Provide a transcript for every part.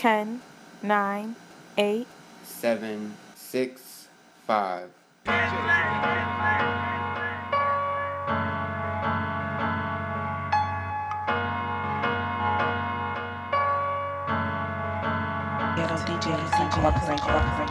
10, 9, 8, 7, 6, 5. Ghetto DJs Incorporated.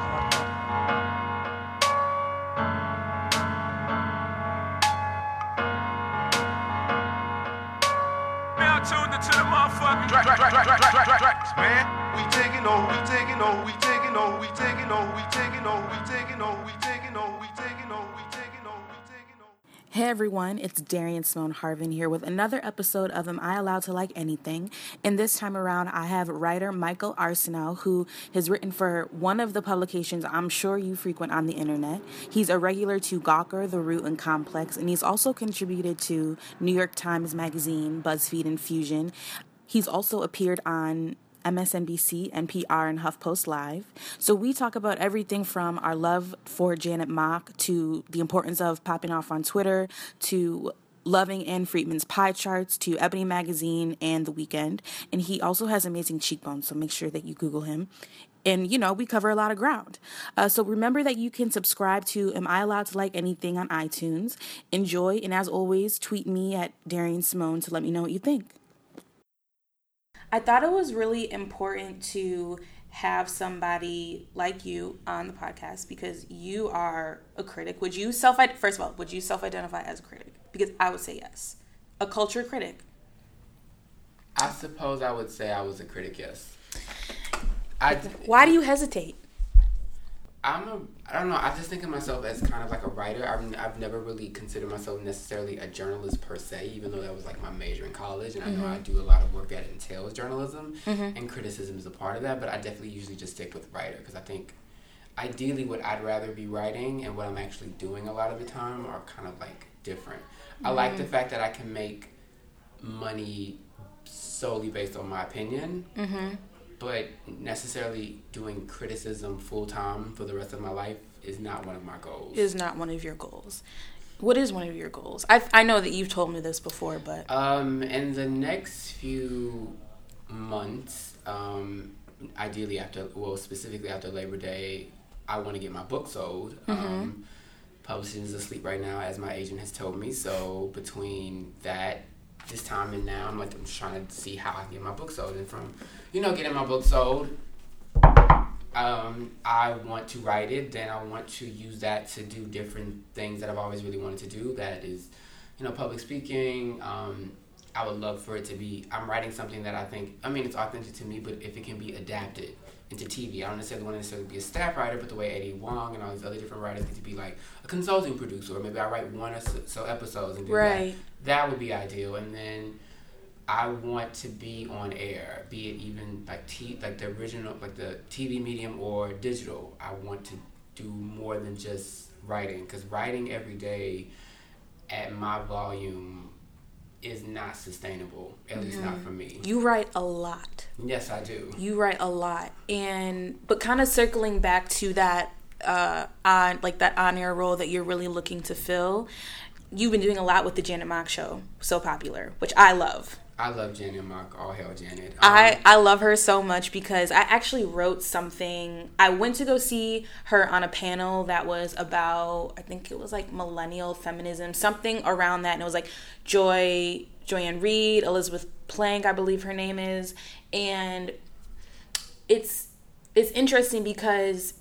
Now tuned into the motherfucking Dra- Dra- Dra- Dra- Dra- Dra- Dra- Drax, man. We taking over, we taking over, we taking over, we taking over, we taking over, we taking over, we taking over, we taking over, we taking over, we taking over. Hey everyone, it's Darian Simone Harvin here with another episode of Am I Allowed to Like Anything? And this time around, I have writer Michael Arceneaux, who has written for one of the publications I'm sure you frequent on the internet. He's a regular to Gawker, The Root, and Complex, and he's also contributed to New York Times Magazine, BuzzFeed, and Fusion. He's also appeared on MSNBC, NPR, and HuffPost Live. So we talk about everything from our love for Janet Mock to the importance of popping off on Twitter to loving Ann Friedman's pie charts to Ebony Magazine and The Weeknd. And he also has amazing cheekbones, so make sure that you Google him. And you know, we cover a lot of ground. Uh, so remember that you can subscribe to Am I Allowed to Like Anything on iTunes. Enjoy, and as always, tweet me at Darian Simone to let me know what you think. I thought it was really important to have somebody like you on the podcast because you are a critic. Would you self first of all, would you self identify as a critic? Because I would say yes. A culture critic. I suppose I would say I was a critic, yes. I, Why do you hesitate? I'm a, I don't know, I just think of myself as kind of like a writer. I've, I've never really considered myself necessarily a journalist per se, even though that was like my major in college. And I know I mm-hmm. do a lot of work that entails journalism, mm-hmm. and criticism is a part of that. But I definitely usually just stick with writer because I think ideally what I'd rather be writing and what I'm actually doing a lot of the time are kind of like different. I like the mm-hmm. fact that I can make money solely based on my opinion, but necessarily doing criticism full time for the rest of my life is not one of my goals. Is not one of your goals. What is one of your goals? I, I know that you've told me this before, but Um, in the next few months, um, ideally after, well, specifically after Labor Day, I want to get my book sold. Um, publishing is asleep right now, as my agent has told me. So between that, this time and now, I'm like, I'm trying to see how I can get my book sold. And from, you know, getting my book sold, um, I want to write it. Then I want to use that to do different things that I've always really wanted to do. That is, you know, public speaking. Um, I would love for it to be. I'm writing something that I think. I mean, it's authentic to me, but if it can be adapted into TV, I don't necessarily want to necessarily be a staff writer, but the way Eddie Huang and all these other different writers get to be like a consulting producer, or maybe I write one or so, so episodes and do Right. that. That would be ideal, and then. I want to be on air, be it even like t like the original, like the TV medium or digital. I want to do more than just writing, because writing every day at my volume is not sustainable. At least not for me. you write a lot. Yes, I do. You write a lot, and but kind of circling back to that uh on like that on air role that you're really looking to fill. You've been doing a lot with the Janet Mock show, so popular, which I love. I love Janet Mock. All hell, Janet. Um, I, I love her so much because I actually wrote something. I went to go see her on a panel that was about I think it was like millennial feminism, something around that, and it was like Joy Joy-Ann Reid, Elizabeth Plank, I believe her name is, and it's it's interesting because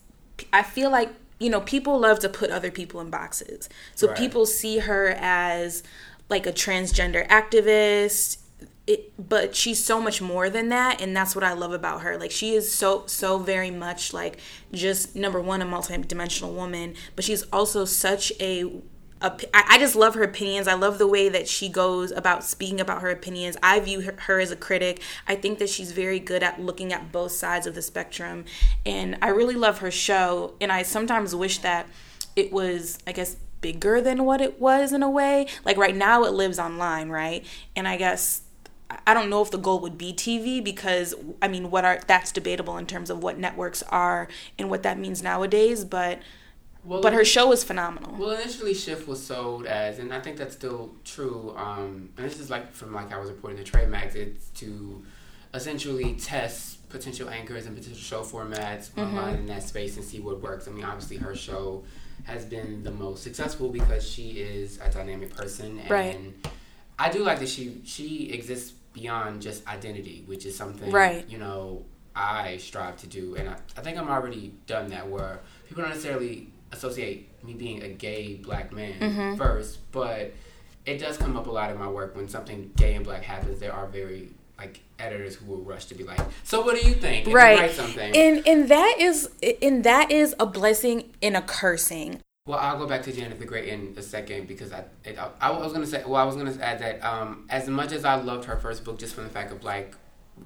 I feel like you know people love to put other people in boxes, so Right. people see her as like a transgender activist it, but she's so much more than that and that's what i love about her. Like she is so so very much like just number one a multi-dimensional woman but she's also such a, a I just love her opinions. I love the way that she goes about speaking about her opinions. I view her, her as a critic. I think that she's very good at looking at both sides of the spectrum and i really love her show and i sometimes wish that it was i guess bigger than what it was in a way. Like right now it lives online right? And i guess I don't know if the goal would be TV because I mean what are that's debatable in terms of what networks are and what that means nowadays but Well, but her show is phenomenal. Well, initially Shift was sold as, and I think that's still true. Um, and this is like from like I was reporting the trade mags. It's to essentially test potential anchors and potential show formats Mm-hmm. online in that space and see what works. I mean, obviously, her show has been the most successful because she is a dynamic person, and Right. I do like that she she exists beyond just identity, which is something Right. you know I strive to do, and I, I think I'm already done that where people don't necessarily associate me being a gay black man Mm-hmm. first, but it does come up a lot in my work when something gay and black happens. There are very like editors who will rush to be like, "So what do you think?" And right write something. and and that is and that is a blessing and a cursing Well, I'll go back to Janet the Great in a second because I, it, I, I was gonna say, well, I was gonna add that um, as much as I loved her first book, just from the fact of like,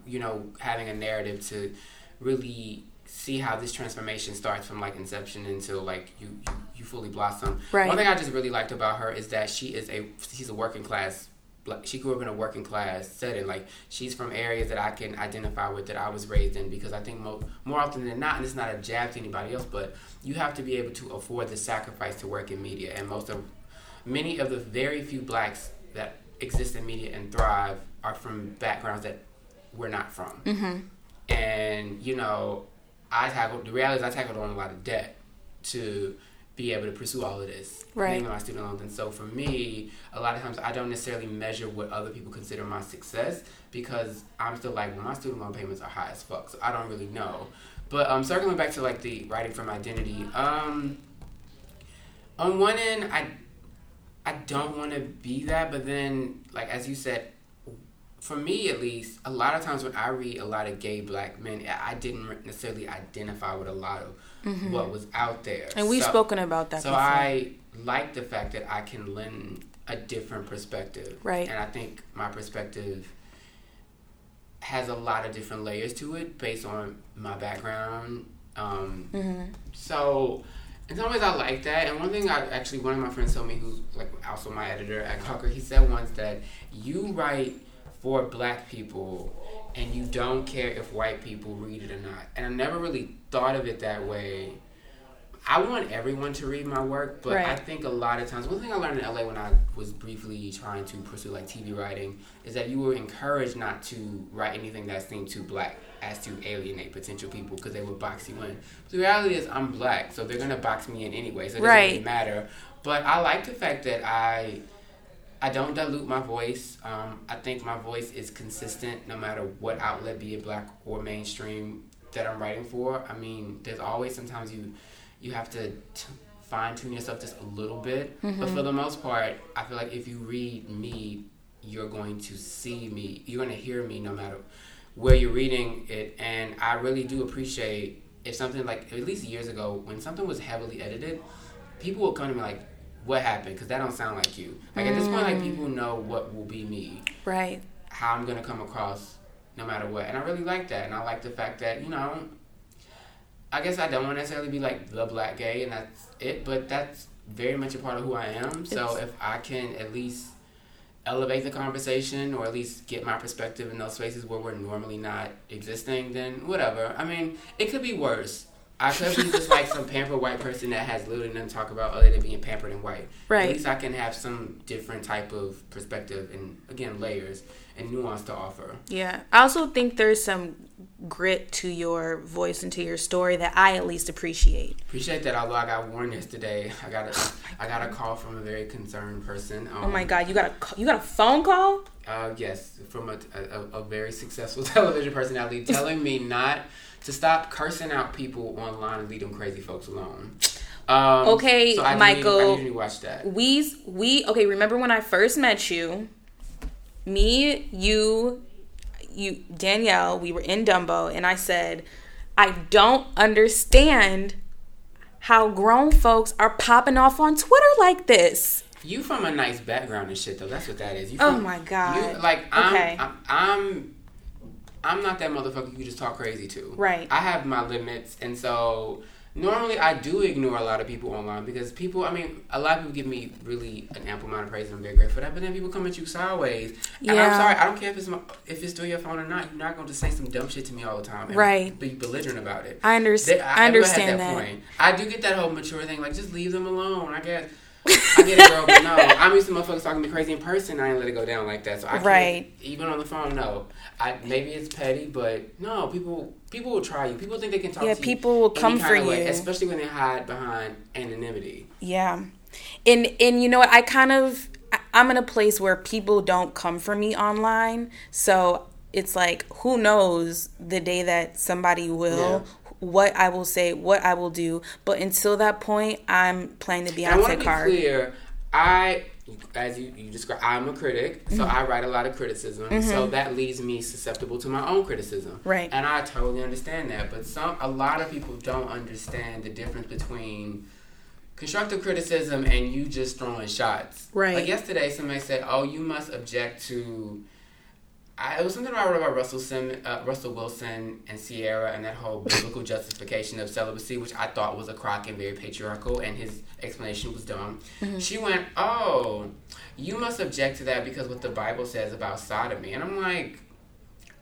you know, having a narrative to really see how this transformation starts from like inception until like you you, you fully blossom. Right. One thing I just really liked about her is that she is a she's a working class. Like she grew up in a working class setting. Like she's from areas that I can identify with that I was raised in. Because I think mo- more often than not, and it's not a jab to anybody else, but you have to be able to afford the sacrifice to work in media. And most of many of the very few blacks that exist in media and thrive are from backgrounds that we're not from. Mm-hmm. And you know, I tackled the reality is I tackled on a lot of debt to be able to pursue all of this, Right. my student loans. And so for me, a lot of times I don't necessarily measure what other people consider my success because I'm still like, well, my student loan payments are high as fuck, so I don't really know. But um, circling back to like the writing from identity, um, on one end, I I don't want to be that, but then like as you said, for me at least, a lot of times when I read a lot of gay black men, I didn't necessarily identify with a lot of what was out there. Mm-hmm. and we've So- spoken about that so before. I like the fact that I can lend a different perspective. Right. And I think my perspective has a lot of different layers to it based on my background. Um, Mm-hmm. So, in some ways, I like that. And one thing I actually, one of my friends told me, who's like also my editor at Gawker, he said once that you write for black people and you don't care if white people read it or not. And I never really thought of it that way. I want everyone to read my work, but I think a lot of times, one thing I learned in LA when I was briefly trying to pursue like TV writing is that you were encouraged not to write anything that seemed too black as to alienate potential people because they would box you in. The reality is, I'm black, so they're gonna box me in anyway, so it doesn't really matter. But I like the fact that I I don't dilute my voice. Um, I think my voice is consistent no matter what outlet, be it black or mainstream, that I'm writing for. I mean, there's always sometimes you you have to t- fine tune yourself just a little bit, but for the most part, I feel like if you read me, you're going to see me. You're going to hear me no matter where you're reading it, and I really do appreciate if something like at least years ago when something was heavily edited, people would come to me like, "What happened?" Because that don't sound like you. Like at this point, like people mm. know what will be me, right how I'm gonna come across, no matter what, and I really like that, and I like the fact that you know. I guess I don't want to necessarily be like the black gay, and that's it. But that's very much a part of who I am. So if I can at least elevate the conversation, or at least get my perspective in those spaces where we're normally not existing, then whatever. I mean, it could be worse. I could be just like some pampered white person that has literally nothing to talk about other than being pampered and white. Right. At least I can have some different type of perspective and again layers and nuance to offer. Yeah. I also think there's some grit to your voice and to your story that I at least appreciate. Appreciate that. Although I got warned yesterday, I got a I got a call from a very concerned person. Um, Oh my god, you got a you got a phone call? Uh, yes, from a, a, a very successful television personality telling me not to stop cursing out people online and leave them crazy folks alone. Um, Okay, so I Michael. Usually, I usually watch that. We we okay, remember when I first met you? Me, you, you Danielle, we were in Dumbo and I said, "I don't understand how grown folks are popping off on Twitter like this." You from a nice background and shit though. That's what that is. You Oh my God. You, like I'm, Okay. I'm, I'm, I'm not that motherfucker you just talk crazy to. Right. I have my limits, and so normally I do ignore a lot of people online because people. I mean, a lot of people give me really an ample amount of praise, and I'm very grateful for that. But then people come at you sideways, and I'm Yeah. sorry. I don't care if it's my, if it's through your phone or not. You're not going to say some dumb shit to me all the time, and Right. Be belligerent about it. I understand- I had understand that. point. I do get that whole mature thing, like just leave them alone. I guess. I get it, girl, but no. I'm used to motherfuckers talking to me crazy in person. I ain't let it go down like that. So I can't, Right. Even on the phone, no. I maybe it's petty, but no. People people will try you. People think they can talk Yeah, to you. people will come for way, you. especially when they hide behind anonymity. Yeah. And and you know what? I kind of I'm in a place where people don't come for me online. So it's like who knows the day that somebody will what I will say, what I will do. But until that point, I'm playing the And I want to be card. clear. I, as you, you describe, I'm a critic, so Mm-hmm. I write a lot of criticism. So that leaves me susceptible to my own criticism. Right. And I totally understand that. But some, a lot of people don't understand the difference between constructive criticism and you just throwing shots. Right. Like yesterday, somebody said, "Oh, you must object to." I, it was something I wrote about Russell Sim, uh, Russell Wilson and Ciara and that whole biblical justification of celibacy, which I thought was a crock and very patriarchal, and his explanation was dumb. She went, "Oh, you must object to that because what the Bible says about sodomy," and I'm like,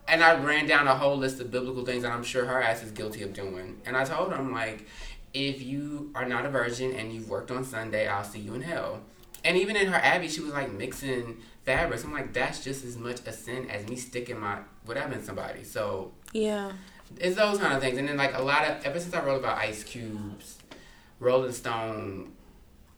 and I ran down a whole list of biblical things that I'm sure her ass is guilty of doing, and I told her, I'm like, if you are not a virgin and you've worked on Sunday, I'll see you in hell. And even in her Abbey, she was like mixing fabrics. I'm like, that's just as much a sin as me sticking my whatever in somebody. So Yeah. it's those kind of things. And then like a lot of ever since I wrote about Ice Cube's Rolling Stone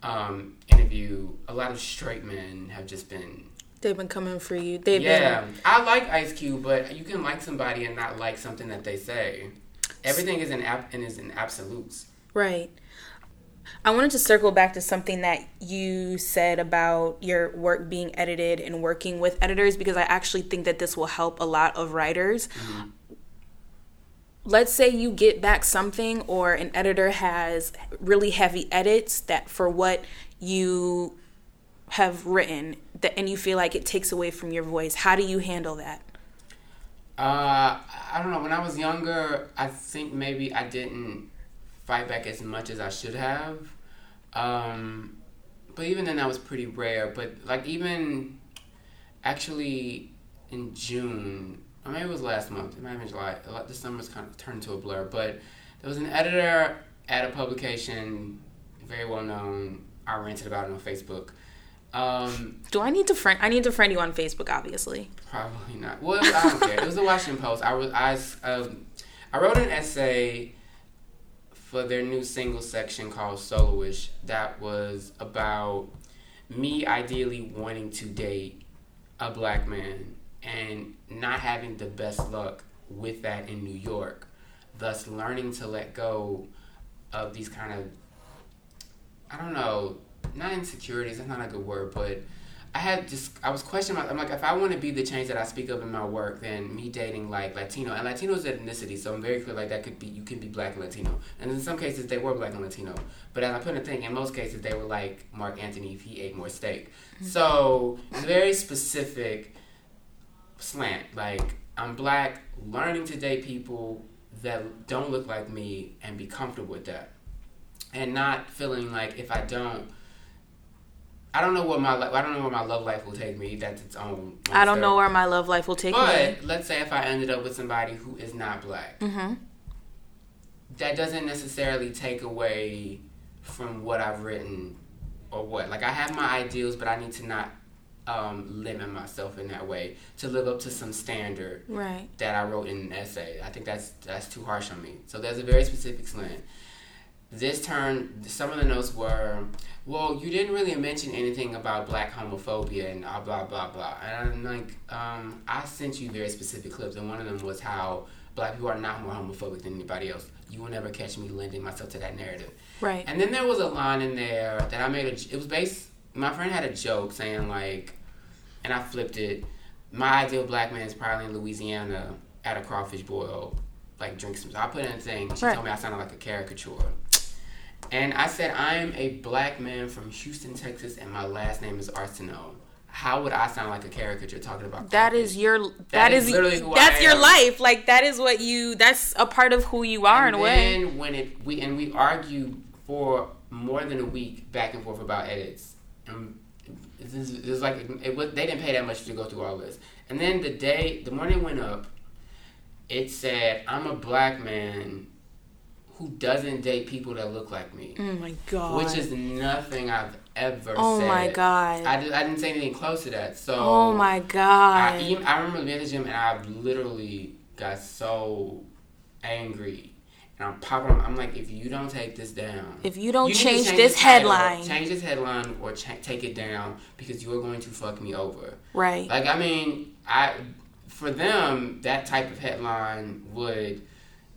um, interview, a lot of straight men have just been They've been coming for you. They've yeah. been I like Ice Cube, but you can like somebody and not like something that they say. Everything is in ab- and is in absolutes. Right. I wanted to circle back to something that you said about your work being edited and working with editors because I actually think that this will help a lot of writers. Let's say you get back something or an editor has really heavy edits that for what you have written that and you feel like it takes away from your voice. How do you handle that? Uh, I don't know. When I was younger, I think maybe I didn't fight back as much as I should have. Um, but even then, that was pretty rare. But like even actually in June, or maybe it was last month. It might have been July. The summer's kind of turned to a blur. But there was an editor at a publication, very well known. I ranted about it on Facebook. Um, Do I need to friend I need to friend you on Facebook obviously. Probably not. Well, I don't care. It was the Washington Post. I was I um, I wrote an essay for their new single section called Soloish that was about me ideally wanting to date a black man and not having the best luck with that in New York. Thus learning to let go of these kind of I don't know, not insecurities, that's not a good word, but I had just I was questioning. my- I'm like, if I want to be the change that I speak of in my work, then me dating like Latino and Latino is ethnicity, so I'm very clear like that could be you can be black and Latino, and in some cases they were black and Latino, but as I put in the thing, in most cases they were like Marc Anthony if he ate more steak. Mm-hmm. So it's very specific slant. Like I'm black, learning to date people that don't look like me and be comfortable with that, and not feeling like if I don't. I don't know what my I don't know where my love life will take me. That's its own. I don't know where my love life will take me. But let's say if I ended up with somebody who is not black, Mm-hmm. that doesn't necessarily take away from what I've written or what. Like I have my ideals, but I need to not um, limit myself in that way to live up to some standard Right. that I wrote in an essay. I think that's that's too harsh on me. So there's a very specific slant. This turn, some of the notes were, well, you didn't really mention anything about black homophobia and blah blah blah blah. And I'm like, um, I sent you very specific clips, and one of them was how black people are not more homophobic than anybody else. You will never catch me lending myself to that narrative. Right. And then there was a line in there that I made. A, it was based. My friend had a joke saying like, and I flipped it. My ideal black man is probably in Louisiana at a crawfish boil, like drink some. So I put in a thing. She Right. told me I sounded like a caricature. And I said I am a black man from Houston, Texas, and my last name is Arceneaux. How would I sound like a caricature talking about? That is your that is is, literally who I that's your life. Like that is what you that's a part of who you are in and a way. then when it we and we argued for more than a week back and forth about edits. And this is, this is like it was, they didn't pay that much to go through all this. And then the day the morning went up, it said I'm a black man who doesn't date people that look like me. Oh my god. Which is nothing I've ever oh said. Oh said. my God. I, did, I didn't say anything close to that. So Oh my I, god. even, I remember being at the gym and I literally got so angry. And I'm popping. I'm like, if you don't take this down, If you don't to change change this title, headline. change this headline, or cha- take it down because you are going to fuck me over. right. Like, I mean, I for them that type of headline would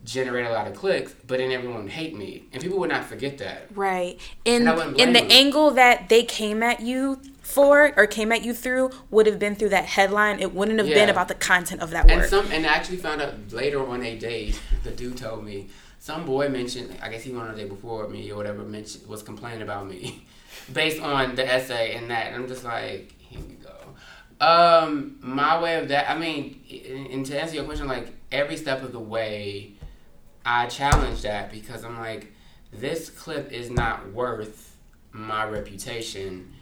generate a lot of clicks, but then everyone would hate me, and people would not forget that. Right. In And in the you. angle that they came at you for or came at you through would have been through that headline. It wouldn't have been about the content of that And work. some, and I actually found out later on a date, the dude told me some boy mentioned. I guess he went on a date before me or whatever. Mentioned was complaining about me, based on the essay and that. And I'm just like, here we go. Um, my way of that. I mean, and to answer your question, like every step of the way, I challenge that because I'm like, this clip is not worth my reputation,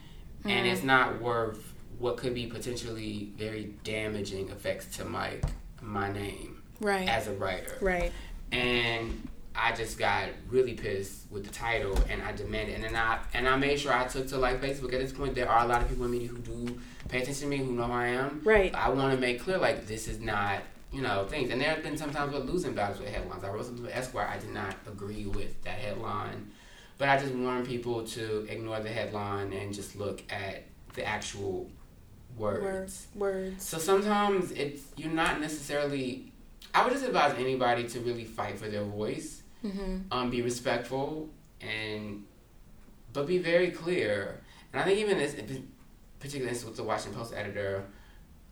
and it's mm. not worth what could be potentially very damaging effects to my my name right. as a writer. right. And I just got really pissed with the title, and I demanded, and then I and I made sure I took to like Facebook. At this point, there are a lot of people in media who do pay attention to me, who know who I am. Right. I want to make clear like this is not you know things, and there have been sometimes with losing battles with headlines. I wrote something with Esquire. I did not agree with that headline, but I just warn people to ignore the headline and just look at the actual words. Words. Words. So sometimes it's you're not necessarily. I would just advise anybody to really fight for their voice, um, be respectful, and but be very clear. And I think even this particular instance with the Washington Post editor,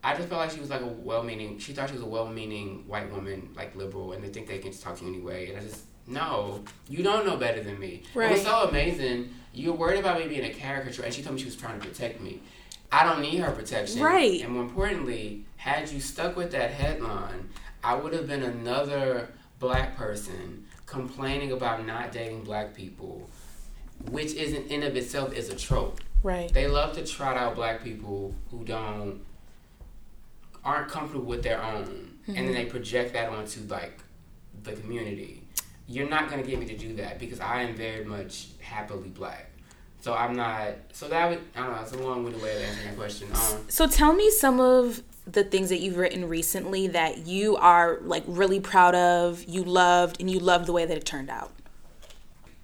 I just felt like she was like a well-meaning. She thought she was a well-meaning white woman, like liberal, and they think they can just talk to you anyway. And I just no, you don't know better than me. It was so amazing. You're worried about me being a caricature, and she told me she was trying to protect me. I don't need her protection. Right. And more importantly, had you stuck with that headline, I would have been another black person complaining about not dating black people, which isn't in of itself is a trope. Right. They love to trot out black people who don't aren't comfortable with their own, and then they project that onto like the community. You're not gonna get me to do that because I am very much happily black. So I'm not. So that would I don't know. It's a long-winded way of answering that question. Um, So tell me some of the things that you've written recently that you are like really proud of, you loved, and you loved the way that it turned out.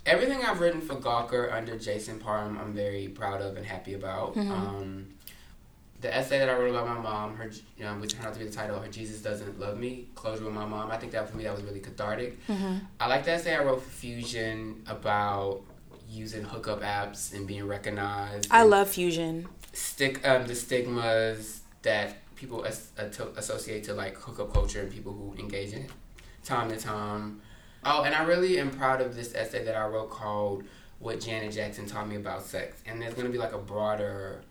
everything I've written for Gawker under Jason Parham, I'm very proud of and happy about. Mm-hmm. Um, the essay that I wrote about my mom, her, you know, which turned out to be the title, "Her Jesus Doesn't Love Me," closure with my mom. I think that for me that was really cathartic. Mm-hmm. I like the essay I wrote for Fusion about using hookup apps and being recognized. I love Fusion. stick um, the stigmas that people as, uh, to, associate to like hookup culture and people who engage in it time to time. Oh, and I really am proud of this essay that I wrote called "What Janet Jackson Taught Me About Sex," and there's gonna be like a broader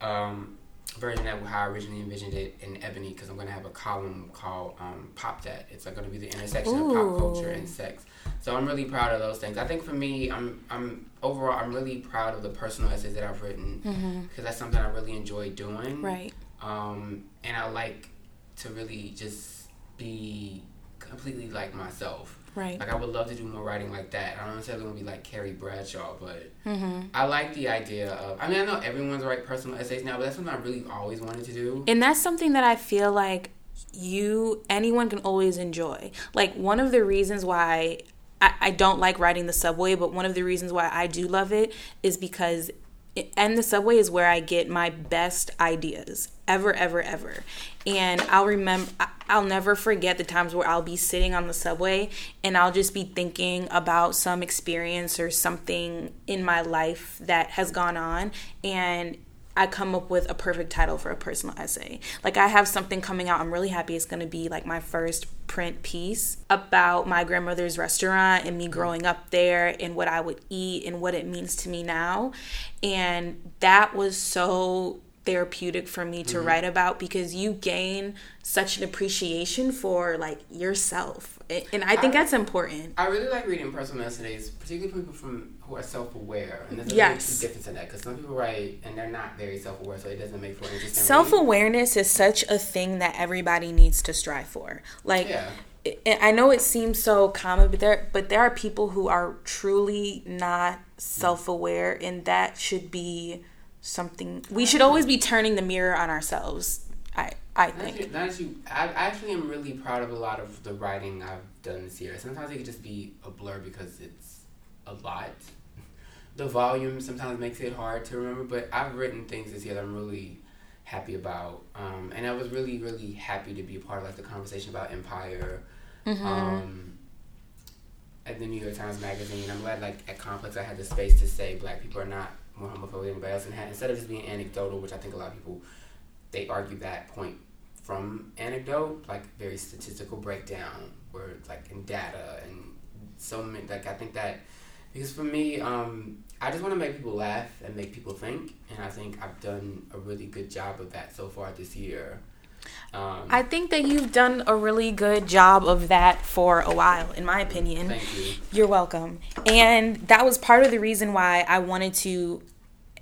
um, version of how I originally envisioned it in Ebony because I'm gonna have a column called um, "Pop That." It's like gonna be the intersection of pop culture and sex. So I'm really proud of those things. I think for me, I'm I'm overall I'm really proud of the personal essays that I've written because that's something I really enjoy doing. Right. Um, and I like to really just be completely like myself. Right. Like I would love to do more writing like that. I don't necessarily want to be like Carrie Bradshaw, but Mm-hmm. I like the idea of. I mean, I know everyone's write personal essays now, but that's something I really always wanted to do. And that's something that I feel like you, anyone can always enjoy. Like, one of the reasons why I, I don't like riding the subway, but one of the reasons why I do love it is because, and the subway is where I get my best ideas ever, ever, ever. And I'll remember, I'll never forget the times where I'll be sitting on the subway and I'll just be thinking about some experience or something in my life that has gone on. And I come up with a perfect title for a personal essay. Like I have something coming out. I'm really happy it's going to be like my first print piece about my grandmother's restaurant and me growing up there and what I would eat and what it means to me now. And that was so therapeutic for me to mm-hmm. write about because you gain such an appreciation for like yourself And I think that's important. I really like reading personal essays, particularly people from who are self-aware, and there's a Yes. big difference in that because some people write and they're not very self-aware, so it doesn't make for interesting. Self reading. awareness is such a thing that everybody needs to strive for. Like, Yeah. I- I know it seems so common, but there but there are people who are truly not self aware, and that should be something we should always be turning the mirror on ourselves. I I think. not as you, I actually am really proud of a lot of the writing I've done this year. Sometimes it could just be a blur because it's a lot. The volume sometimes makes it hard to remember, but I've written things this year that I'm really happy about. Um, and I was really, really happy to be a part of like the conversation about Empire. Um, at the New York Times Magazine. I'm glad like at Complex I had the space to say black people are not more homophobic than anybody else and had, instead of just being anecdotal, which I think a lot of people they argue that point from anecdote, like very statistical breakdown, where like in data and so many. Like I think that because for me, um, I just want to make people laugh and make people think, and I think I've done a really good job of that so far this year. Um, I think that you've done a really good job of that for a while, in my opinion. thank you. You're welcome. And that was part of the reason why I wanted to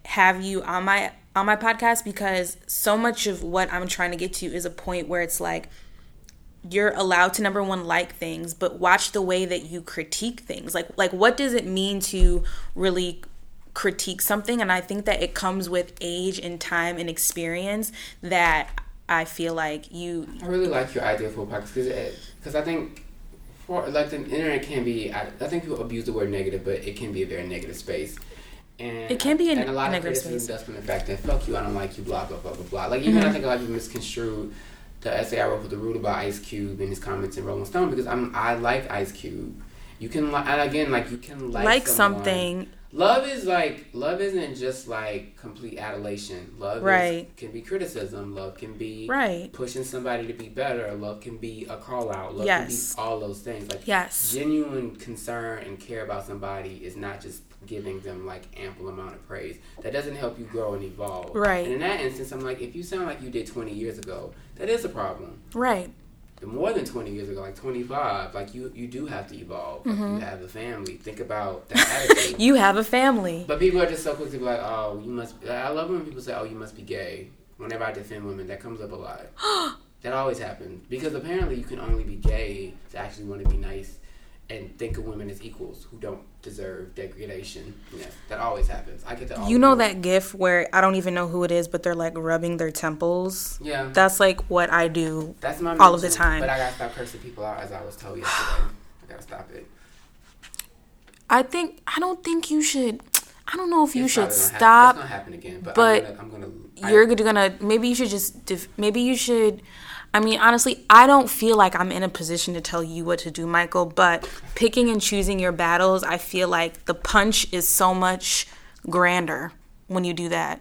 have you on my on my podcast because so much of what I'm trying to get to is a point where it's like you're allowed to number one like things, but watch the way that you critique things. Like like what does it mean to really critique something? And I think that it comes with age and time and experience that I feel like you I really like your idea for a podcast because because I think for like the internet can be I, I think people abuse the word negative, but it can be a very negative space. And It can be a and a lot of criticism space. does from the fact that fuck you, I don't like you, blah blah blah blah blah. Like even Mm-hmm. I think a lot of people misconstrue the essay I wrote for the root about Ice Cube and his comments in Rolling Stone because I'm I like Ice Cube. You can li- and again like you can like, like someone- something Love is like love isn't just like complete adulation. Love Right. is, can be criticism. Love can be Right. pushing somebody to be better. Love can be a call out. Love Yes. can be all those things. Like Yes. genuine concern and care about somebody is not just giving them like ample amount of praise. That doesn't help you grow and evolve. Right. And in that instance, I'm like, if you sound like you did 20 years ago, that is a problem. right. More than 20 years ago, like 25, like you you do have to evolve. Like Mm-hmm. you have a family. Think about that attitude. You have a family. But people are just so quick to be like, oh, you must. I love when people say, oh, you must be gay. Whenever I defend women, that comes up a lot. that always happens because apparently you can only be gay to actually want to be nice and think of women as equals who don't deserve degradation. Yeah, that always happens. I get that. All You know that gif where I don't even know who it is, but they're like rubbing their temples? Yeah, That's like what I do. that's my all of the time. But I gotta stop cursing people out as I was told yesterday. I gotta stop it. I think I don't think you should. I don't know if you should gonna happen- stop. It's gonna happen again. But, but I'm gonna. I'm gonna You're gonna maybe you should just def- maybe you should. I mean, honestly, I don't feel like I'm in a position to tell you what to do, Michael. But picking and choosing your battles, I feel like the punch is so much grander when you do that.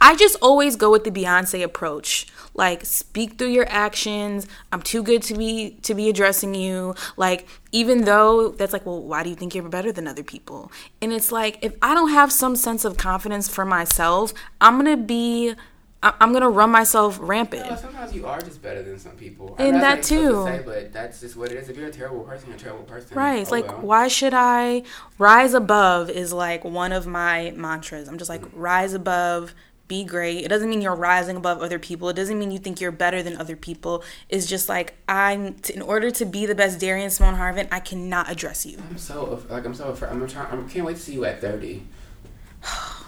I just always go with the Beyonce approach. Like speak through your actions. I'm too good to be to be addressing you. Like even though that's like, well, why do you think you're better than other people? And it's like if I don't have some sense of confidence for myself, I'm going to be I- I'm going to run myself rampant. Well, sometimes you are just better than some people. And know that too. To say, but that's just what it is. If you're a terrible person, you're a terrible person. Right. It's Oh, like, well. why should I rise above is like one of my mantras. I'm just like, mm-hmm. rise above, be great. It doesn't mean you're rising above other people. It doesn't mean you think you're better than other people. It's just like, I'm, in order to be the best Darian Simone Harvin, I cannot address you. I'm so like I'm so afraid. I'm trying. I can't wait to see you at thirty.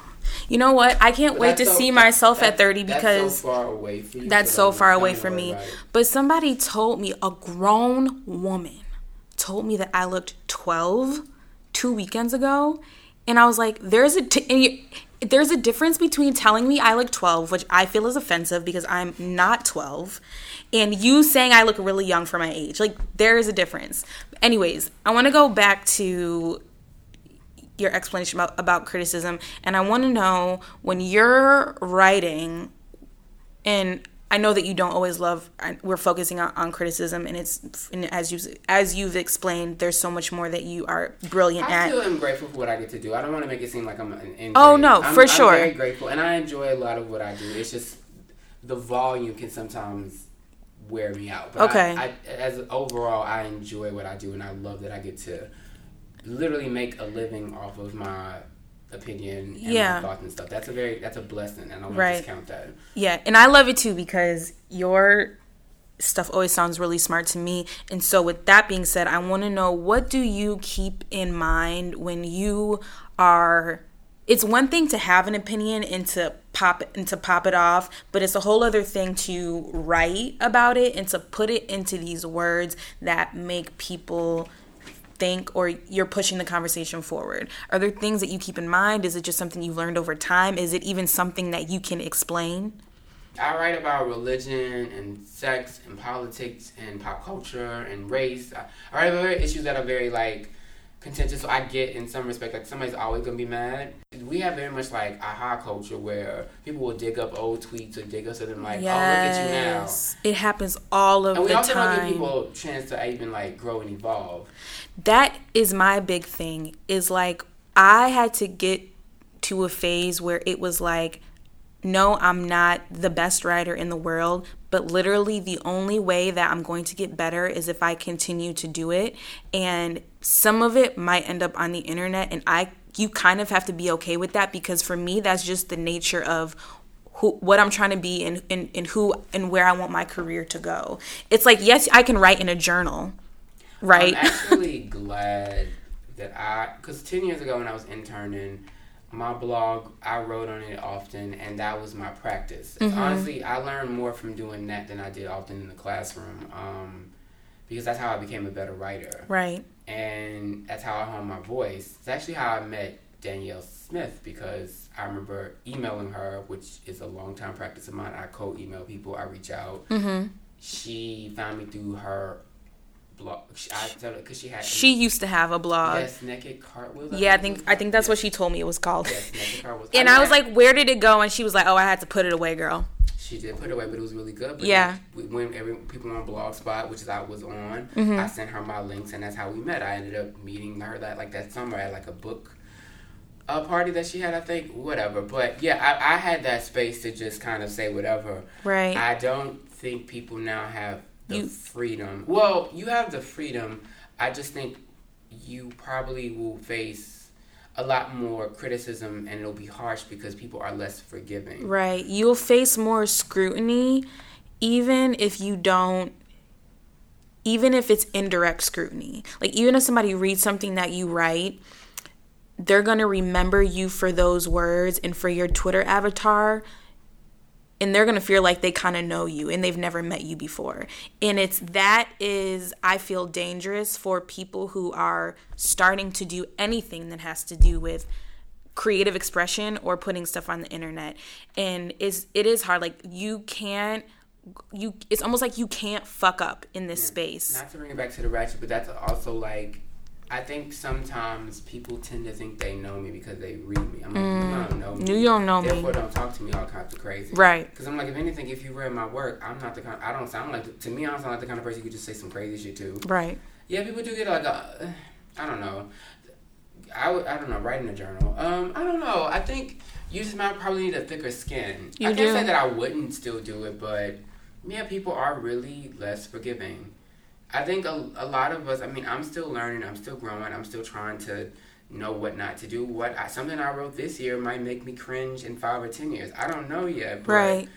You know what? I can't But wait to so- see myself at 30 that's because so far away for you. that's so far away me. it. But somebody told me, a grown woman told me that I looked 12 two weekends ago. And I was like, there's a, t- and you, there's a difference between telling me I look 12, which I feel is offensive because I'm not 12, and you saying I look really young for my age. Like, there is a difference. Anyways, I want to go back to your explanation about, about criticism and i want to know when you're writing and i know that you don't always love we're focusing on, on criticism and it's and as you as you've explained there's so much more that you are brilliant at I at still am grateful for what I get to do. I don't want to make it seem like I'm an. Oh, no, I'm, for I'm sure. very grateful, and I enjoy a lot of what I do. It's just the volume can sometimes wear me out. But Okay. I, I, as overall, I enjoy what I do, and I love that I get to literally make a living off of my opinion and Yeah. my thoughts and stuff. That's a very that's a blessing, and I don't Right. discount that. Yeah, and I love it too because your stuff always sounds really smart to me. And so with that being said, I want to know what do you keep in mind when you are it's one thing to have an opinion and to pop and to pop it off, but it's a whole other thing to write about it and to put it into these words that make people think or you're pushing the conversation forward? Are there things that you keep in mind? Is it just something you've learned over time? Is it even something that you can explain? I write about religion and sex and politics and pop culture and race. I, I write about issues that are very like contentious. So I get in some respect like somebody's always gonna be mad. We have very much like aha culture where people will dig up old tweets or dig up something like, oh look at you now. It happens all of And we the also don't give people a chance to even like grow and evolve. That is my big thing is like i had to get to a phase where it was like no i'm not the best writer in the world but literally the only way that i'm going to get better is if i continue to do it and some of it might end up on the internet and i you kind of have to be okay with that because for me that's just the nature of who what I'm trying to be and, and, and who and where I want my career to go. It's like yes, I can write in a journal, right? I'm actually glad that I, because 10 years ago when I was interning, my blog, I wrote on it often, and that was my practice. Mm-hmm. Honestly, I learned more from doing that than I did often in the classroom, um, because that's how I became a better writer. right. And that's how I honed my voice. It's actually how I met Danielle Smith, because I remember emailing her, which is a long time practice of mine. I co email people, I reach out. Mm-hmm. She found me through her blog. She, I tell her, because she had. She used to have a blog. Yes, naked cartwheels. Yeah, I think I think that's what she told me it was called. Yes, naked cartwheels. And mean, I was like, "Where did it go?" And she was like, "Oh, I had to put it away, girl." she did put it away, but it was really good. But Yeah. we- when every people on Blogspot, which is I was on, Mm-hmm. I sent her my links, and that's how we met. I ended up meeting her that like that summer at like a book. A party that she had, I think, whatever. But yeah, I, I had that space to just kind of say whatever. Right. I don't think people now have the You- freedom. Well, you have the freedom. I just think you probably will face a lot more criticism and it'll be harsh because people are less forgiving. Right. You'll face more scrutiny even if you don't even if it's indirect scrutiny. Like even if somebody reads something that you write, they're going to remember you for those words and for your Twitter avatar and they're going to feel like they kind of know you and they've never met you before. And it's that is I feel dangerous for people who are starting to do anything that has to do with creative expression or putting stuff on the internet. And is it is hard like you can't you it's almost like you can't fuck up in this space. Not to bring it back to the ratchet, but that's also like I think sometimes people tend to think they know me because they read me. I'm like, you don't know me. You don't know me. Therefore, don't talk to me all kinds of crazy. Right. Because I'm like, if anything, if you read my work, I'm not the kind. I don't sound like. To me, I don't sound like the kind of person you could just say some crazy shit to. Right. Yeah, people do get like a, I don't know. I would, I don't know, writing a journal. Um, I don't know. I think you just might probably need a thicker skin. You I can't do. say that I wouldn't still do it, but yeah, people are really less forgiving. I think a, a lot of us. I mean, I'm still learning. I'm still growing. I'm still trying to know what not to do. What I, something I wrote this year might make me cringe in five or ten years. I don't know yet. But Right.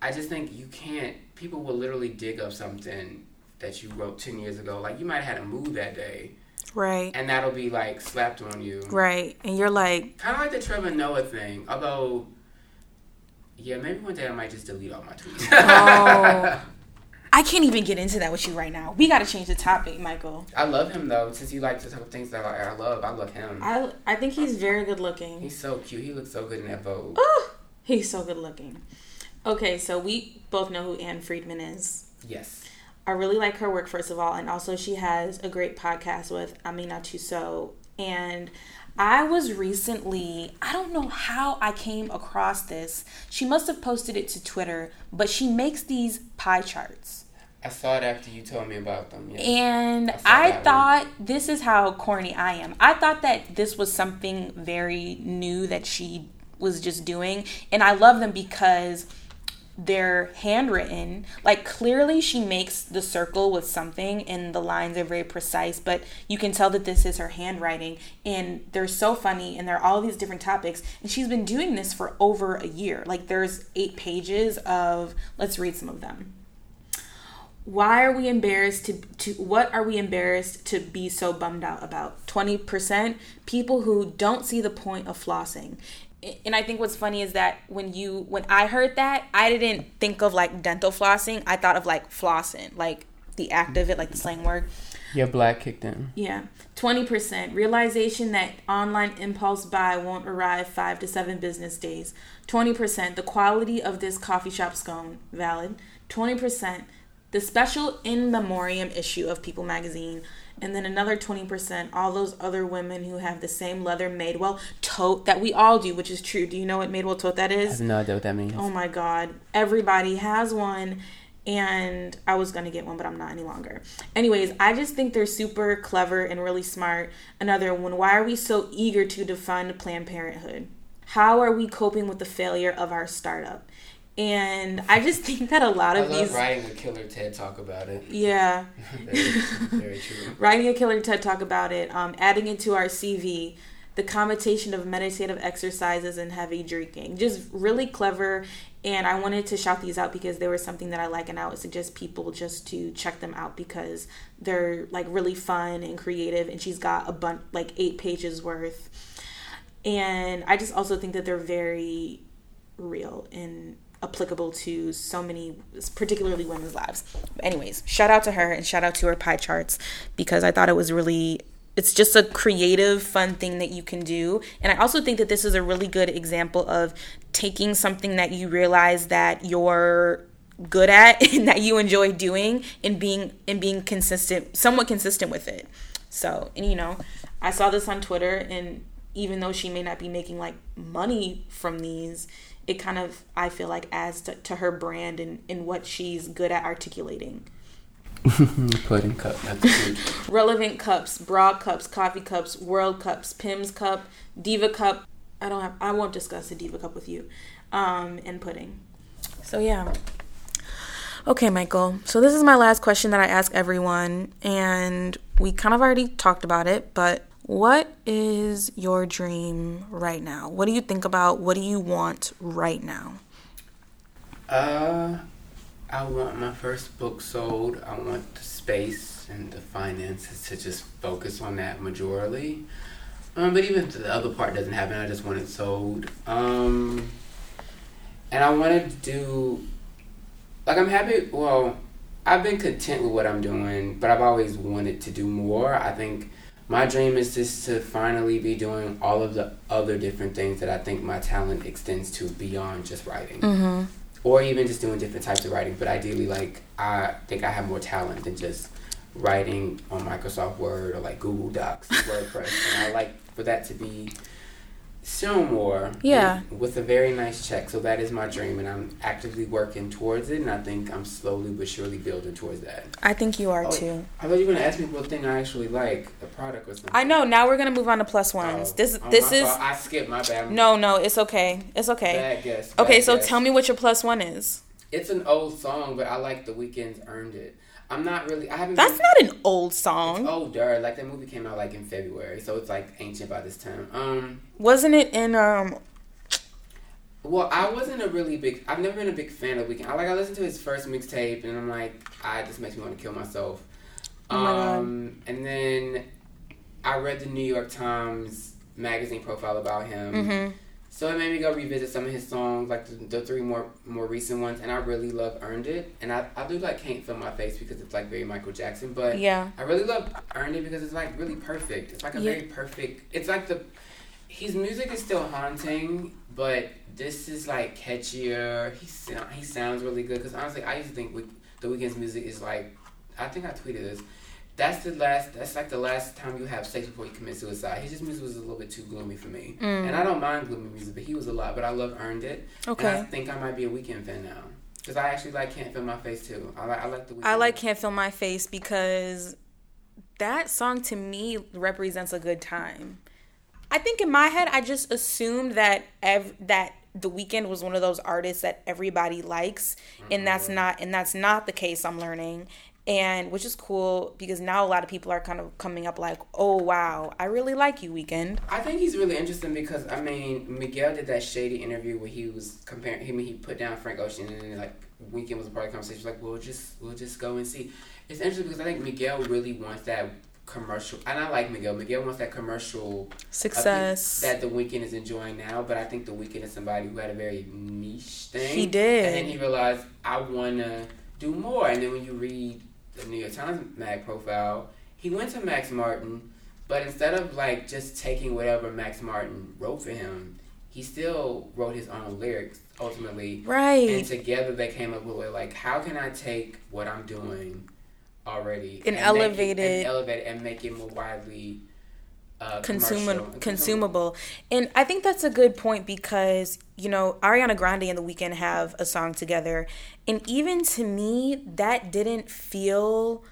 I just think you can't. People will literally dig up something that you wrote ten years ago. Like you might have had a mood that day, Right. and that'll be like slapped on you. Right. And you're like, Kind of like the Trevor Noah thing. Although, yeah, maybe one day I might just delete all my tweets. oh, I can't even get into that with you right now. We got to change the topic, Michael. I love him though. Since you like to talk things that I, love, I love him. I I think he's very good looking. He's so cute. He looks so good in that Vogue. Ooh, he's so good looking. Okay, so we both know who Ann Friedman is. Yes. I really like her work, first of all, and also she has a great podcast with Aminatou Sow. And I was recently, I don't know how I came across this. She must have posted it to Twitter, but she makes these pie charts. I saw it after you told me about them. Yes. And I I, that one. thought this is how corny I am. I thought that this was something very new that she was just doing. And I love them because they're handwritten. Like clearly she makes the circle with something and the lines are very precise, but you can tell that this is her handwriting and they're so funny and they're all these different topics and she's been doing this for over a year. Like there's 8 pages of let's read some of them. Why are we embarrassed to to what are we embarrassed to be so bummed out about? 20% people who don't see the point of flossing and I think what's funny is that when you when I heard that, I didn't think of like dental flossing. I thought of like flossing, like the act of it, like the slang word. Your black kicked in. Yeah. 20% realization that online impulse buy won't arrive 5 to 7 business days. 20% the quality of this coffee shop scone valid. 20% the special in memoriam issue of People magazine and then another 20% all those other women who have the same leather Madewell tote that we all do, which is true. Do you know what Madewell tote that is? I have no idea what that means. Oh my god. Everybody has one and I was to get one but I'm not any longer. Anyways, I just think they're super clever and really smart. Another one, why are we so eager to defund Planned Parenthood? How are we coping with the failure of our startup? And I just think that a lot of I love these writing a killer TED talk about it. yeah, very, very true. writing a killer TED talk about it, um, adding it to our CV, the combination of meditative exercises and heavy drinking. Just really clever. And I wanted to shout these out because they were something that I like, and I would suggest people just to check them out because they're like really fun and creative. And she's got a bunch, like eight pages worth. And I just also think that they're very real and applicable to so many, particularly women's lives. Anyways, shout out to her and shout out to her pie charts because I thought it was really. It's just a creative, fun thing that you can do. And I also think that this is a really good example of taking something that you realize that you're good at and that you enjoy doing and being and being consistent somewhat consistent with it so and you know i saw this on twitter and even though she may not be making like money from these it kind of i feel like adds to, to her brand and, and what she's good at articulating Pudding cup. That's cute. relevant cups bra cups coffee cups world cups Pimm's cup diva cup i don't have i won't discuss the diva cup with you um and pudding so yeah okay michael so this is my last question that i ask everyone and we kind of already talked about it but what is your dream right now what do you think about what do you want right now Uh, I want my first book sold. I want the space and the finances to just focus on that majorly. Um, but even if the other part doesn't happen, I just want it sold. Um, and I want to do, like, I'm happy. Well, I've been content with what I'm doing, but I've always wanted to do more. I think my dream is just to finally be doing all of the other different things that I think my talent extends to beyond just writing mm-hmm. or even just doing different types of writing. But ideally, like I think I have more talent than just writing on Microsoft Word or like Google Docs, WordPress, and I like for that to be shown more. Yeah. With a very nice check, so that is my dream, and I'm actively working towards it, and I think I'm slowly but surely building towards that. i think you are Oh, too I thought you were gonna ask me what thing I actually like, a product or something. i know now we're gonna move on to plus ones Oh, this oh, this is fault. I skipped my bad. no no it's okay it's okay Bad guess. okay so guess. tell me what your plus one is It's an old song, but I like the Weeknd's earned it. I'm not really. I haven't. that's been, not an old song. Older. Like that movie came out like in February, so it's like ancient by this time. Um. wasn't it in um Well, I wasn't a really big. I've never been a big fan of Weeknd. I like. I listened to his first mixtape, and I'm like, I just makes me want to kill myself. Oh my um. And then I read the New York Times magazine profile about him. mhm. So it made me go revisit some of his songs, like the, the three more more recent ones, and I really love "Earned It." And I, I do like "Can't Feel My Face" because it's like very Michael Jackson, but yeah I really love "Earned It" because it's like really perfect. It's like a Yeah. very perfect. It's like the his music is still haunting, but this is like catchier. He sound, he sounds really good because honestly, I used to think we, the Weeknd's music is like I think I tweeted this. That's the last. That's like the last time you have sex before you commit suicide. His just music was a little bit too gloomy for me, Mm. and I don't mind gloomy music, but he was a lot. But I love "Earned It." And I think I might be a Weeknd fan now because I actually like "Can't Feel My Face" too. I like I like the. Weeknd. I like Can't Feel My Face because that song to me represents a good time. I think in my head I just assumed that ev- that the Weeknd was one of those artists that everybody likes and that's not and that's not the case i'm learning and which is cool because now a lot of people are kind of coming up like oh wow i really like you Weeknd I think he's really interesting because I mean Miguel did that shady interview where he was comparing him. He put down Frank Ocean and then like Weeknd was a part of the conversation. Like we'll just we'll just go and see. It's interesting because I think Miguel really wants that commercial, and I like Miguel. Miguel wants that commercial uh, success that the Weeknd is enjoying now. But I think the Weeknd is somebody who had a very niche thing. He did. and then he realized I wanna do more. And then when you read the New York Times mag profile, he went to Max Martin. But instead of like just taking whatever Max Martin wrote for him, he still wrote his own lyrics ultimately. Right. And together they came up with like, how can I take what I'm doing already And make elevate it, it. and elevate it and make it more widely uh, Consum- consumable. And i think that's a good point because you know ariana grande and the Weeknd have a song together. And even to me that didn't feel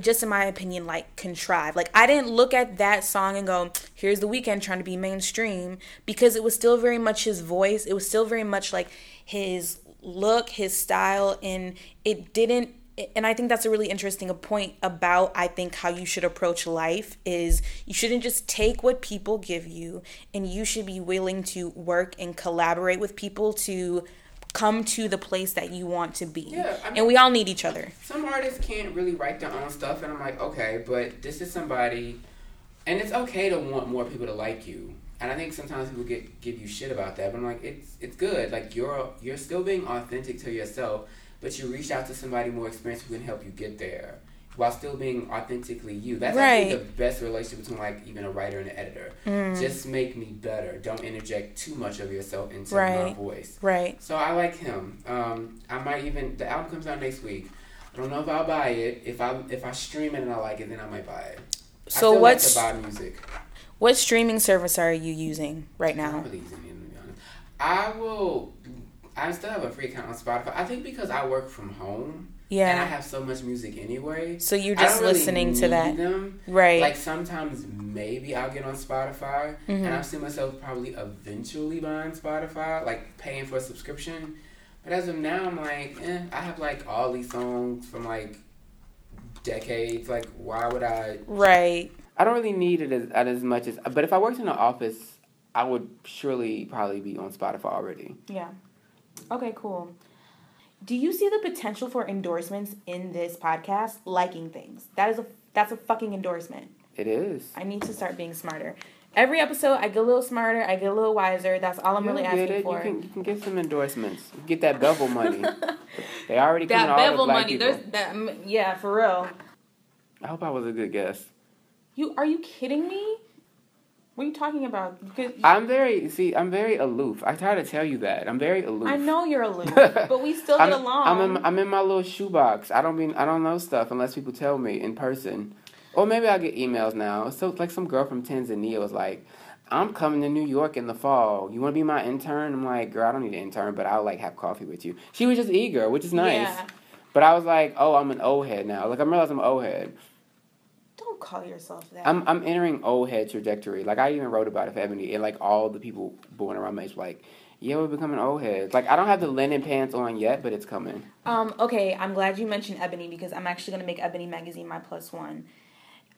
just in my opinion like contrived. Like i didn't look at that song and go here's the Weeknd trying to be mainstream because it was still very much his voice. It was still very much like his look his style and it didn't and i think that's a really interesting point about i think how you should approach life is you shouldn't just take what people give you and you should be willing to work and collaborate with people to come to the place that you want to be Yeah, I mean- and we all need each other Some artists can't really write their own stuff, and I'm like, okay, but this is somebody, and it's okay to want more people to like you. And I think sometimes people get give you shit about that, but I'm like, it's it's good. Like you're you're still being authentic to yourself, but you reached out to somebody more experienced who can help you get there, while still being authentically you. That's actually the best relationship between like even a writer and an editor. Mm. Just make me better. Don't interject too much of yourself into my voice. right So I like him. Um, I might even the album comes out next week. I don't know if I'll buy it. If I if I stream it and I like it, then I might buy it. So what's like buy music? what streaming service are you using right I now? don't really use any of them, to be honest. I will. I still have a free account on Spotify. I think because I work from home Yeah. and I have so much music anyway. So you're I just don't really listening to that. Them. Right. Like sometimes maybe I'll get on Spotify, Mm-hmm. and I see myself probably eventually buying Spotify, like paying for a subscription. But as of now, I'm like, eh, I have like all these songs from like decades. Like, why would I? right. I don't really need it as, as much as. But if I worked in an office, I would surely probably be on Spotify already. Yeah. Okay, cool. Do you see the potential for endorsements in this podcast? Liking things. That is a that's a fucking endorsement. It is. I need to start being smarter. Every episode, I get a little smarter. I get a little wiser. That's all I'm really You'll get asking it. for. You can you can get some endorsements. Get that Bevel money. they already that all the bevel money. people. There's that. mm, Yeah, for real. I hope I was a good guess. You are you kidding me? What are you talking about? Because I'm very see. I'm very aloof. I try to tell you that. I'm very aloof. I know you're aloof, but we still get I'm, along. I'm in, I'm in my little shoebox. I don't mean I don't know stuff unless people tell me in person, or maybe I get emails now. So like some girl from Tanzania was like, "I'm coming to New York in the fall. You want to be my intern?" I'm like, "Girl, I don't need an intern, but I'll like have coffee with you." She was just eager, which is nice. Yeah. But I was like, "Oh, I'm an old head now. Like I realize I'm an old head. Call yourself that. I'm I'm entering old head trajectory. Like I even wrote about it for Ebony, and like all the people born around my age like, "Yeah, we're becoming old heads." Like I don't have the linen pants on yet, but it's coming. Um, okay, I'm glad you mentioned Ebony because I'm actually gonna make Ebony magazine my plus one.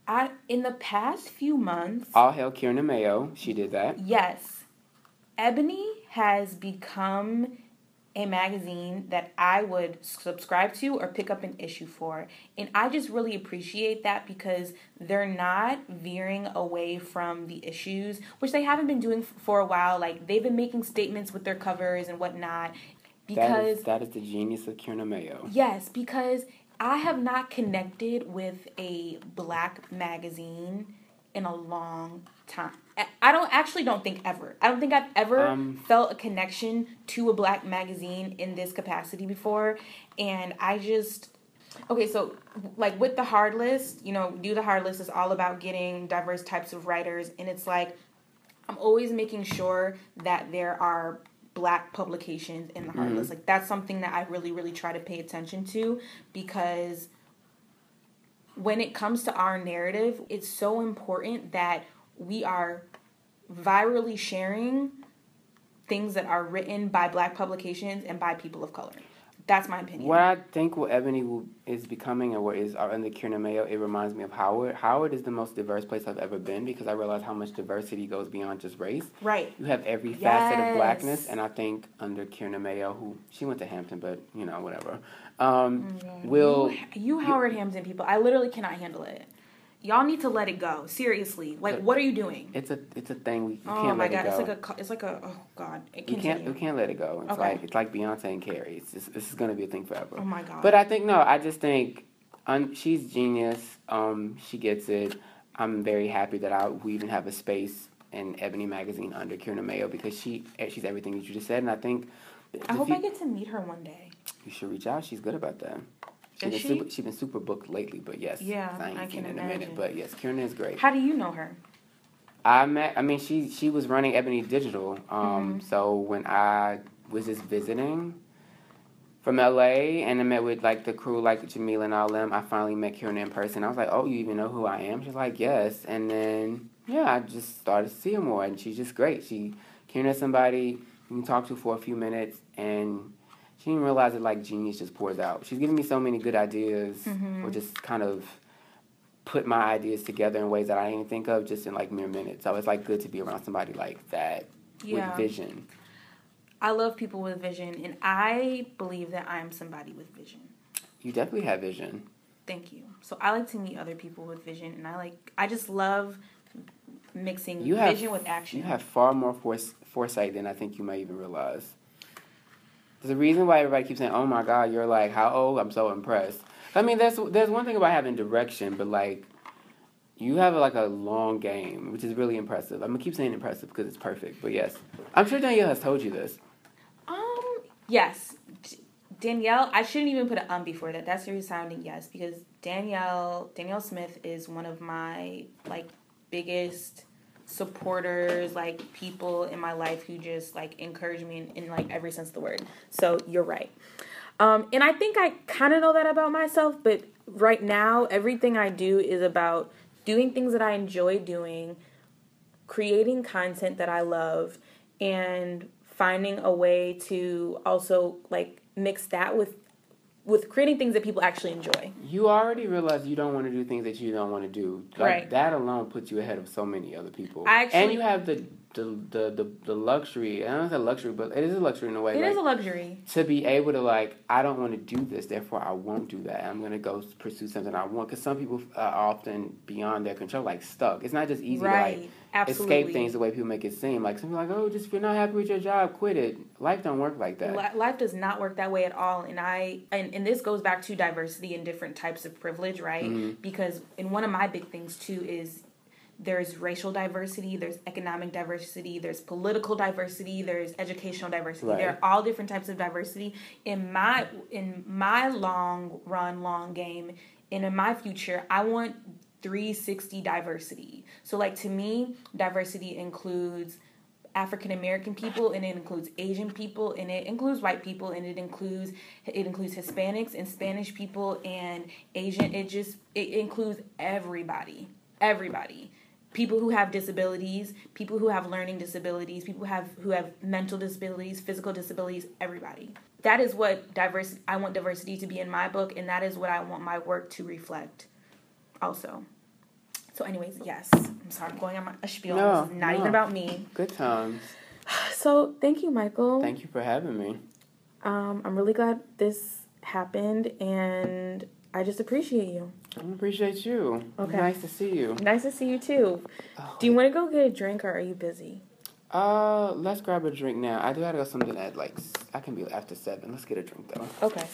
I in the past few months, All hail Kierna Mayo. She did that. yes, Ebony has become a magazine that I would subscribe to or pick up an issue for. And I just really appreciate that because they're not veering away from the issues, which they haven't been doing for a while. Like they've been making statements with their covers and whatnot. Because is, that is the genius of Kierna Mayo. Yes, because I have not connected with a black magazine in a long time. I- don't actually don't think ever. I don't think I've ever Um, felt a connection to a black magazine in this capacity before, and I just okay. So like with the hard list, you know, do the hard list is all about getting diverse types of writers, and it's like I'm always making sure that there are black publications in the hard list. Like that's something that I really, really try to pay attention to because when it comes to our narrative, it's so important that we are virally sharing things that are written by black publications and by people of color. That's my opinion. What I think what Ebony will, is becoming, and what is under Kierna Mayo, it reminds me of Howard. Howard is the most diverse place I've ever been because I realize how much diversity goes beyond just race. Right. You have every facet of blackness, and I think under Kierna Mayo, who she went to Hampton, but you know whatever, um, Mm, will You Howard Hampton people, I literally cannot handle it. Y'all need to let it go. Seriously. Like what are you doing? it's a it's a thing we you Oh can't my let god, it it's like a it's like a oh god. It you can't you can't let it go. It's Okay. like it's like Beyonce and Carrie. It's just, this is gonna be a thing forever. Oh my god. But I think no, I just think un, she's genius. Um, she gets it. I'm very happy that I we even have a space in Ebony magazine under Kierna Mayo because she eh, she's everything that you just said, and I think I hope fe- I get to meet her one day. you should reach out. She's good about that. She's been she? super, she's been super booked lately, but yes, Yeah, I ain't I can in a minute, imagine. but yes, Kierna is great. How do you know her? I met. I mean, she she was running Ebony Digital. Um, Mm-hmm. so when I was just visiting from LA and I met with like the crew, like Jamila and all them, I finally met Kierna in person. I was like, "Oh, you even know who I am?" She's like, "Yes." And then yeah, I just started to see her more, and she's just great. She Kierna is somebody you can talk to for a few minutes, and she didn't realize that like genius just pours out. She's giving me so many good ideas, Mm-hmm. or just kind of put my ideas together in ways that I didn't even think of just in like mere minutes. So it's like good to be around somebody like that Yeah. with vision. I love people with vision, and I believe that I am somebody with vision. You definitely have vision. Thank you. So I like to meet other people with vision, and I like I just love mixing You have vision with action. You have far more force, foresight than I think you might even realize. There's a reason why everybody keeps saying, "Oh my God, you're like how old?" I'm so impressed. I mean, there's there's one thing about having direction, but like you have like a long game, which is really impressive. I'm gonna keep saying impressive because it's perfect. But yes, I'm sure Danielle has told you this. Um, yes. D- Danielle, I shouldn't even put an um before that. That's a resounding yes because Danielle Danielle Smith is one of my like biggest supporters, like people in my life who just like encourage me in, in like every sense of the word. So you're right. Um, and I think I kind of know that about myself, but right now everything I do is about doing things that I enjoy doing, creating content that I love and finding a way to also like mix that with with creating things that people actually enjoy. You already realize you don't want to do things that you don't want to do. Like Right. that alone puts you ahead of so many other people. I actually- and you have the the, the the the luxury. I don't say luxury, but it is a luxury in a way. It like, is a luxury. to be able to like, I don't want to do this, therefore I won't do that. I'm gonna go pursue something I want. Because some people are often beyond their control, like stuck. It's not just easy Right. to like Absolutely. escape things the way people make it seem. Like some people like, oh, just if you're not happy with your job, quit it. Life don't work like that. Life does not work that way at all, and I and, and this goes back to diversity and different types of privilege, right? Mm-hmm. Because and one of my big things too is there's racial diversity, there's economic diversity, there's political diversity, there's educational diversity. Right. There are all different types of diversity. In my in my long run, long game, and in my future, I want 360 diversity. So like to me, diversity includes African American people and it includes Asian people and it includes white people and it includes it includes Hispanics and Spanish people and Asian it just it includes everybody everybody. People who have disabilities people who have learning disabilities people who have who have mental disabilities physical disabilities everybody. That is what diversity I want diversity to be in my book and that is what I want my work to reflect also so anyways yes I'm sorry I'm going on my, a spiel No, this is not no. even about me Good times. so thank you, Michael. Thank you for having me. Um, I'm really glad this happened, and I just appreciate you. I appreciate you. Okay. Nice to see you. Nice to see you too. Do you want to go get a drink, or are you busy? Uh, let's grab a drink now. I do gotta go something at like I can be after seven. Let's get a drink though. Okay.